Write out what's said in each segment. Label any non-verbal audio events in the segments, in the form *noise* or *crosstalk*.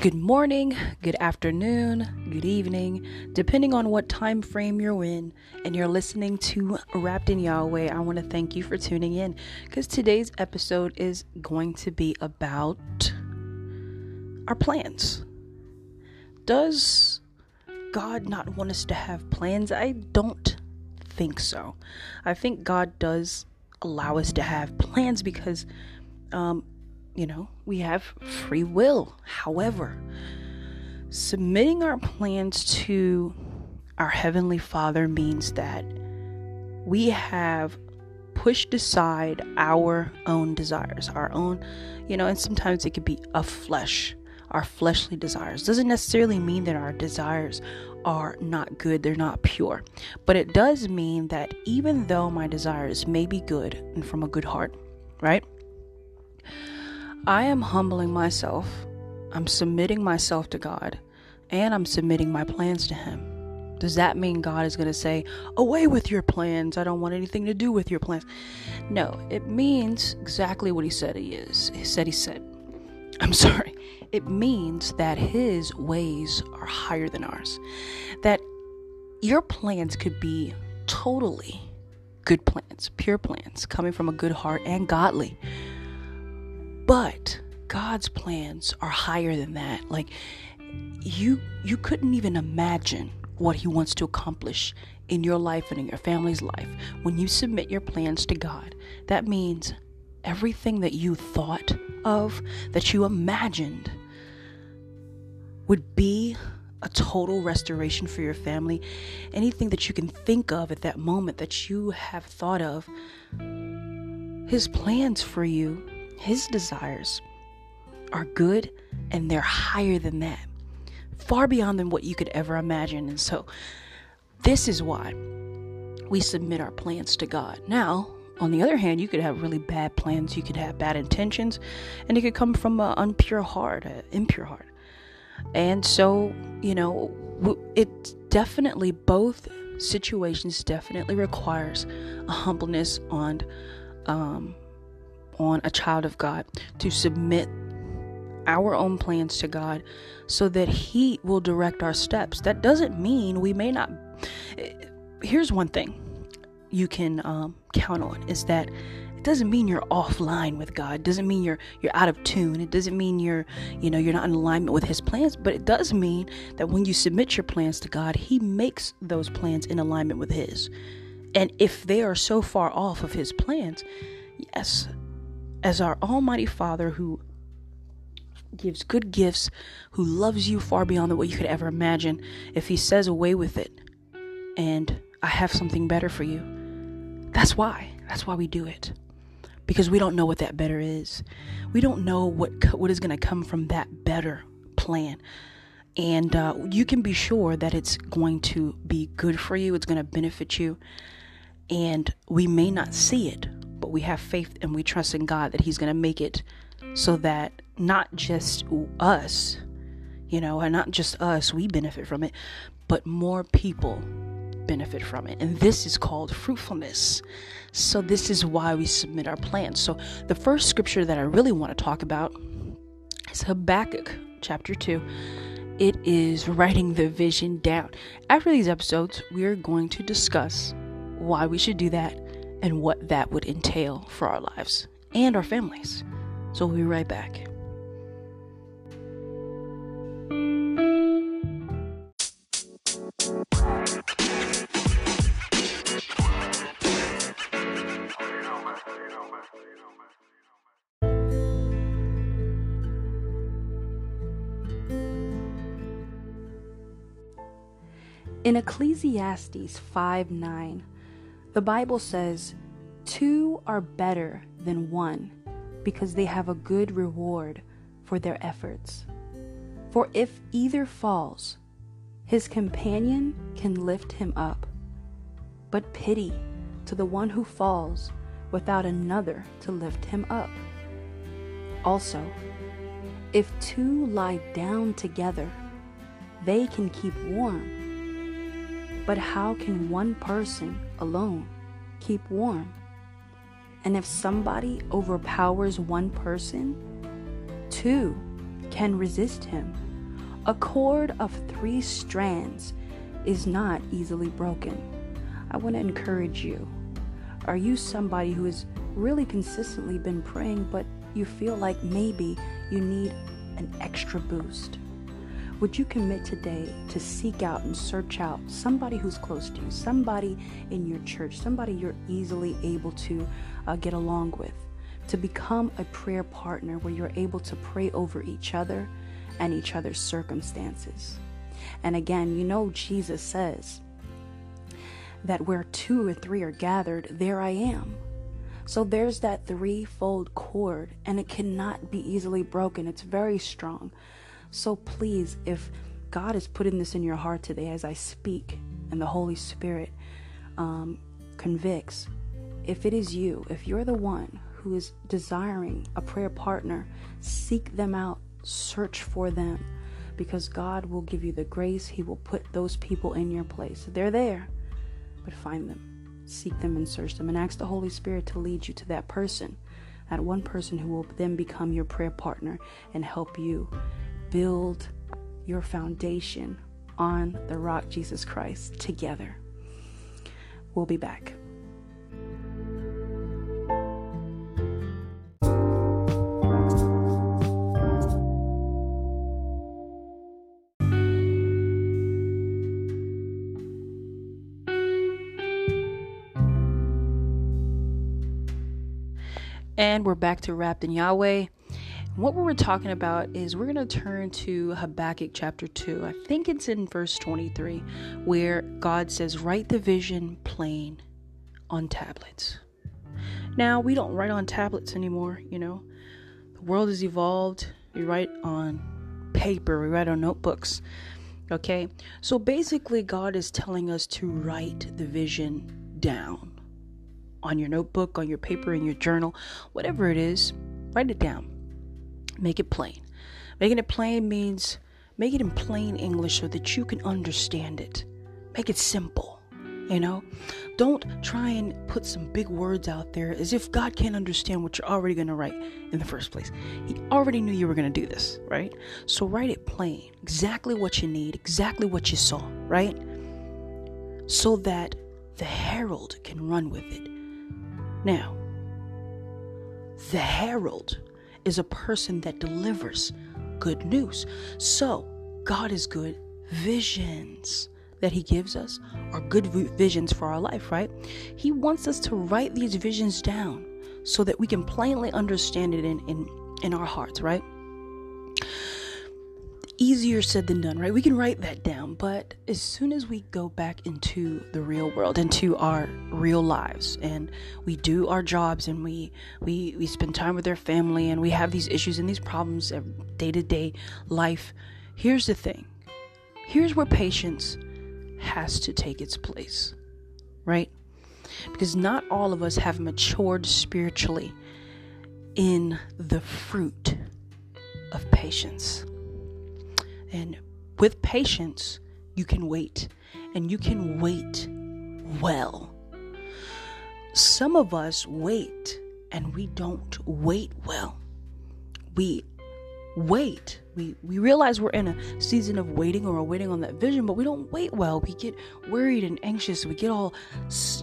Good morning, good afternoon, good evening, depending on what time frame you're in, and you're listening to Wrapped in Yahweh. I want to thank you for tuning in because today's episode is going to be about our plans. Does God not want us to have plans? I don't think so. I think God does allow us to have plans because um, you know, we have free will. However, submitting our plans to our Heavenly Father means that we have pushed aside our own desires, our own, you know, and sometimes it could be a flesh, our fleshly desires. Doesn't necessarily mean that our desires are not good, they're not pure. But it does mean that even though my desires may be good and from a good heart, right? I am humbling myself, I'm submitting myself to God, and I'm submitting my plans to Him. Does that mean God is going to say, Away with your plans? I don't want anything to do with your plans. No, it means exactly what He said He is. He said He said. I'm *laughs* sorry. It means that His ways are higher than ours. That your plans could be totally good plans, pure plans, coming from a good heart and godly. But God's plans are higher than that. Like you you couldn't even imagine what he wants to accomplish in your life and in your family's life when you submit your plans to God. That means everything that you thought of, that you imagined would be a total restoration for your family. Anything that you can think of at that moment that you have thought of, his plans for you his desires are good and they're higher than that, far beyond than what you could ever imagine. And so, this is why we submit our plans to God. Now, on the other hand, you could have really bad plans, you could have bad intentions, and it could come from an unpure heart, an impure heart. And so, you know, it definitely, both situations definitely requires a humbleness on um, on a child of God to submit our own plans to God so that He will direct our steps. That doesn't mean we may not. Here's one thing you can um, count on is that it doesn't mean you're offline with God. It doesn't mean you're you're out of tune. It doesn't mean you're you know you're not in alignment with His plans. But it does mean that when you submit your plans to God, He makes those plans in alignment with His. And if they are so far off of His plans, yes, as our Almighty Father who gives good gifts, who loves you far beyond what you could ever imagine, if He says away with it and I have something better for you, that's why. That's why we do it. Because we don't know what that better is. We don't know what what is going to come from that better plan. And uh, you can be sure that it's going to be good for you. It's going to benefit you. And we may not see it, we have faith and we trust in God that He's going to make it so that not just us, you know, and not just us, we benefit from it, but more people benefit from it. And this is called fruitfulness. So, this is why we submit our plans. So, the first scripture that I really want to talk about is Habakkuk chapter 2. It is writing the vision down. After these episodes, we are going to discuss why we should do that and what that would entail for our lives and our families. So we'll be right back. In Ecclesiastes 5 9, the Bible says, Two are better than one because they have a good reward for their efforts. For if either falls, his companion can lift him up. But pity to the one who falls without another to lift him up. Also, if two lie down together, they can keep warm. But how can one person alone keep warm? And if somebody overpowers one person, two can resist him. A cord of three strands is not easily broken. I want to encourage you. Are you somebody who has really consistently been praying, but you feel like maybe you need an extra boost? Would you commit today to seek out and search out somebody who's close to you, somebody in your church, somebody you're easily able to uh, get along with, to become a prayer partner where you're able to pray over each other and each other's circumstances? And again, you know, Jesus says that where two or three are gathered, there I am. So there's that threefold cord, and it cannot be easily broken. It's very strong. So please, if God is putting this in your heart today as I speak and the Holy Spirit um, convicts, if it is you, if you're the one who is desiring a prayer partner, seek them out, search for them, because God will give you the grace. He will put those people in your place. They're there, but find them, seek them, and search them, and ask the Holy Spirit to lead you to that person, that one person who will then become your prayer partner and help you build your foundation on the rock Jesus Christ together. We'll be back. And we're back to Wrapped in Yahweh. What we're talking about is we're going to turn to Habakkuk chapter 2. I think it's in verse 23, where God says, Write the vision plain on tablets. Now, we don't write on tablets anymore, you know. The world has evolved. We write on paper, we write on notebooks. Okay? So basically, God is telling us to write the vision down on your notebook, on your paper, in your journal, whatever it is, write it down Make it plain. Making it plain means make it in plain English so that you can understand it. Make it simple, you know? Don't try and put some big words out there as if God can't understand what you're already going to write in the first place. He already knew you were going to do this, right? So write it plain, exactly what you need, exactly what you saw, right? So that the herald can run with it. Now, the herald is a person that delivers good news. So, God is good. Visions that He gives us are good visions for our life, right? He wants us to write these visions down so that we can plainly understand it in, in, in our hearts, right? Easier said than done, right? We can write that down, but as soon as we go back into the real world, into our real lives, and we do our jobs, and we we we spend time with our family, and we have these issues and these problems of day to day life. Here's the thing. Here's where patience has to take its place, right? Because not all of us have matured spiritually in the fruit of patience. And with patience, you can wait, and you can wait well. Some of us wait and we don't wait well. We wait. We we realize we're in a season of waiting or waiting on that vision, but we don't wait well. We get worried and anxious. We get all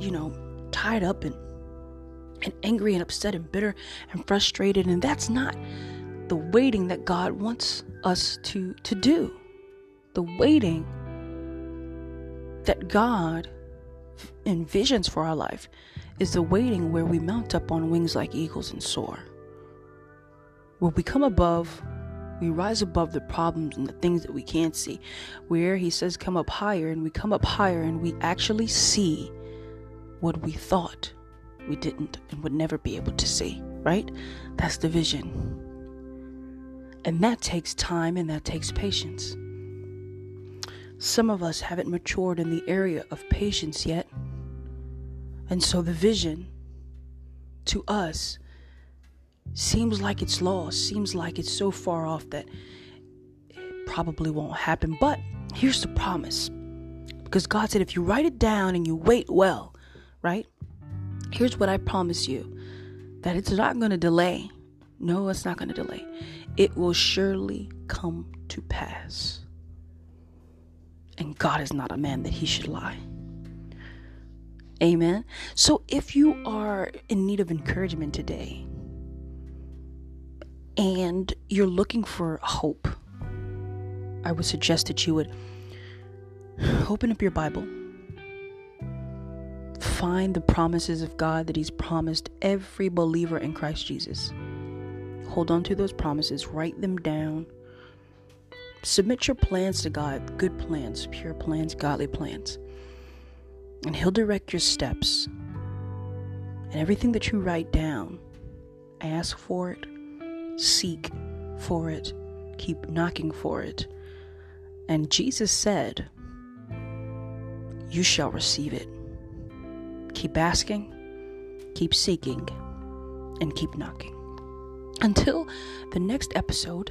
you know tied up and and angry and upset and bitter and frustrated, and that's not the waiting that God wants us to, to do. The waiting that God envisions for our life is the waiting where we mount up on wings like eagles and soar. Where we come above, we rise above the problems and the things that we can't see. Where He says, come up higher, and we come up higher and we actually see what we thought we didn't and would never be able to see, right? That's the vision. And that takes time and that takes patience. Some of us haven't matured in the area of patience yet. And so the vision to us seems like it's lost, seems like it's so far off that it probably won't happen. But here's the promise because God said, if you write it down and you wait well, right? Here's what I promise you that it's not going to delay. No, it's not going to delay. It will surely come to pass. and God is not a man that he should lie. Amen. So if you are in need of encouragement today and you're looking for hope, I would suggest that you would open up your Bible, find the promises of God that He's promised every believer in Christ Jesus. Hold on to those promises, write them down. Submit your plans to God good plans, pure plans, godly plans. And He'll direct your steps. And everything that you write down, ask for it, seek for it, keep knocking for it. And Jesus said, You shall receive it. Keep asking, keep seeking, and keep knocking. Until the next episode,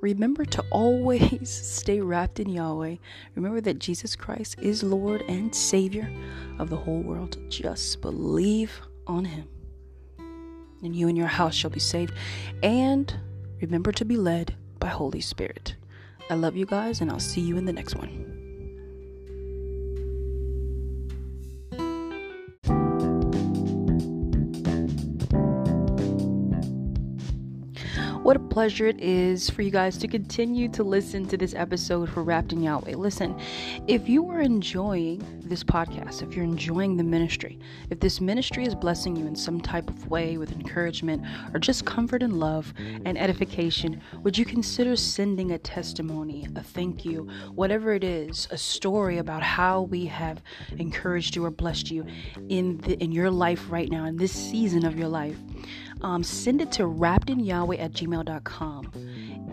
remember to always *laughs* stay wrapped in Yahweh. Remember that Jesus Christ is Lord and Savior of the whole world. Just believe on Him, and you and your house shall be saved. And remember to be led by Holy Spirit. I love you guys, and I'll see you in the next one. What a pleasure it is for you guys to continue to listen to this episode for Wrapped in Yahweh. Listen, if you are enjoying this podcast, if you're enjoying the ministry, if this ministry is blessing you in some type of way with encouragement or just comfort and love and edification, would you consider sending a testimony, a thank you, whatever it is, a story about how we have encouraged you or blessed you in the, in your life right now, in this season of your life? Um, send it to wrappedinyahweh at gmail.com.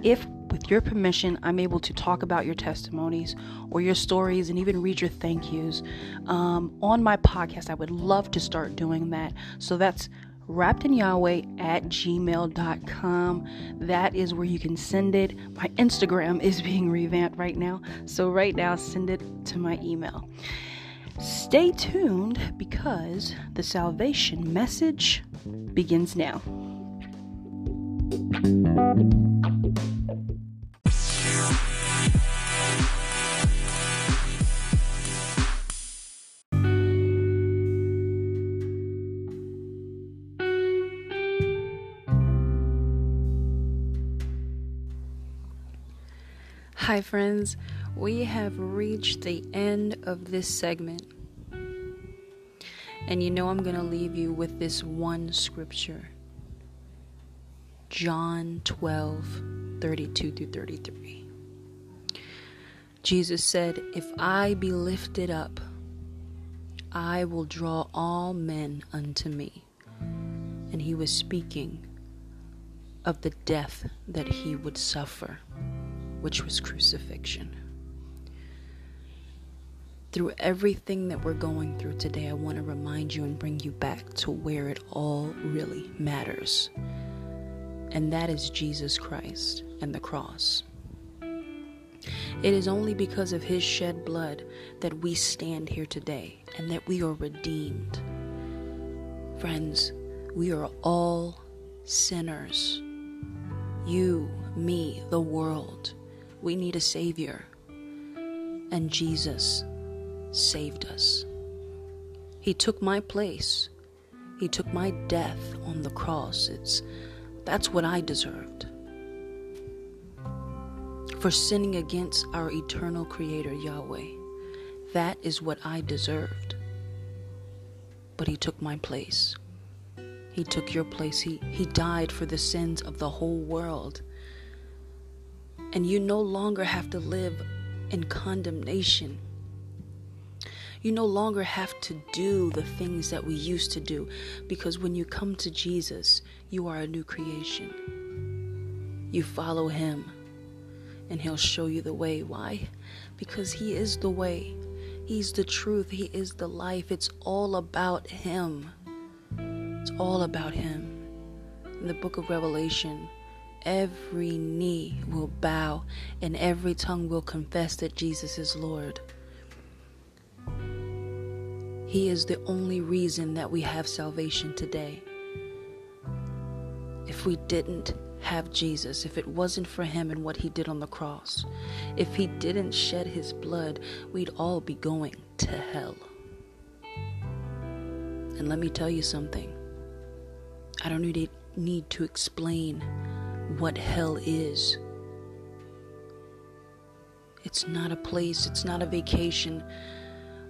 If, with your permission, I'm able to talk about your testimonies or your stories and even read your thank yous um, on my podcast, I would love to start doing that. So that's wrappedinyahweh at gmail.com. That is where you can send it. My Instagram is being revamped right now. So, right now, send it to my email. Stay tuned because the salvation message begins now. Hi, friends. We have reached the end of this segment. And you know, I'm going to leave you with this one scripture John 12, 32 through 33. Jesus said, If I be lifted up, I will draw all men unto me. And he was speaking of the death that he would suffer, which was crucifixion through everything that we're going through today, I want to remind you and bring you back to where it all really matters. And that is Jesus Christ and the cross. It is only because of his shed blood that we stand here today and that we are redeemed. Friends, we are all sinners. You, me, the world. We need a Savior. And Jesus saved us. He took my place. He took my death on the cross. It's that's what I deserved. For sinning against our eternal creator Yahweh. That is what I deserved. But he took my place. He took your place. He he died for the sins of the whole world. And you no longer have to live in condemnation you no longer have to do the things that we used to do because when you come to Jesus, you are a new creation. You follow Him and He'll show you the way. Why? Because He is the way, He's the truth, He is the life. It's all about Him. It's all about Him. In the book of Revelation, every knee will bow and every tongue will confess that Jesus is Lord. He is the only reason that we have salvation today. If we didn't have Jesus, if it wasn't for him and what he did on the cross, if he didn't shed his blood, we'd all be going to hell. And let me tell you something. I don't need, need to explain what hell is. It's not a place, it's not a vacation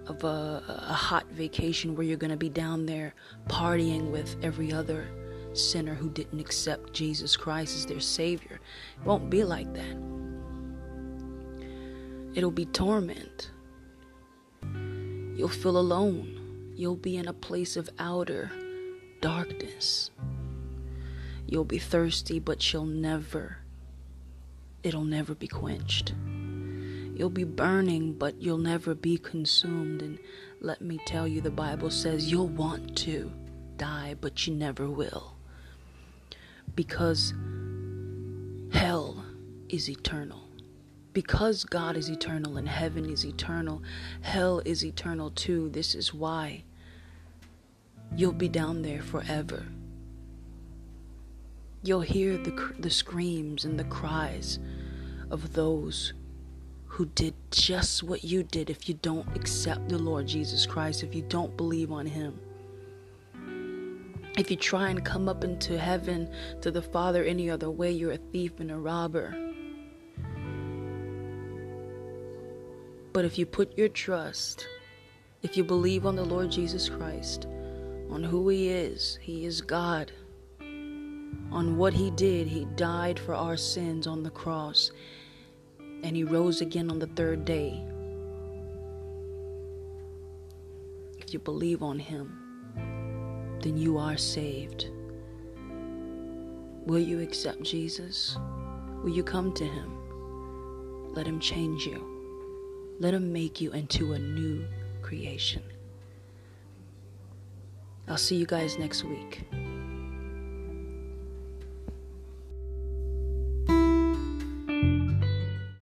of a, a hot vacation where you're going to be down there partying with every other sinner who didn't accept Jesus Christ as their Savior. It won't be like that. It'll be torment. You'll feel alone. You'll be in a place of outer darkness. You'll be thirsty, but you'll never, it'll never be quenched. You'll be burning, but you'll never be consumed. And let me tell you, the Bible says you'll want to die, but you never will because hell is eternal. Because God is eternal and heaven is eternal, hell is eternal too. This is why you'll be down there forever. You'll hear the, the screams and the cries of those who did just what you did if you don't accept the Lord Jesus Christ, if you don't believe on Him. If you try and come up into heaven to the Father any other way, you're a thief and a robber. But if you put your trust, if you believe on the Lord Jesus Christ, on who He is, He is God, on what He did, He died for our sins on the cross, and He rose again on the third day. If you believe on Him, then you are saved. Will you accept Jesus? Will you come to Him? Let Him change you. Let Him make you into a new creation. I'll see you guys next week.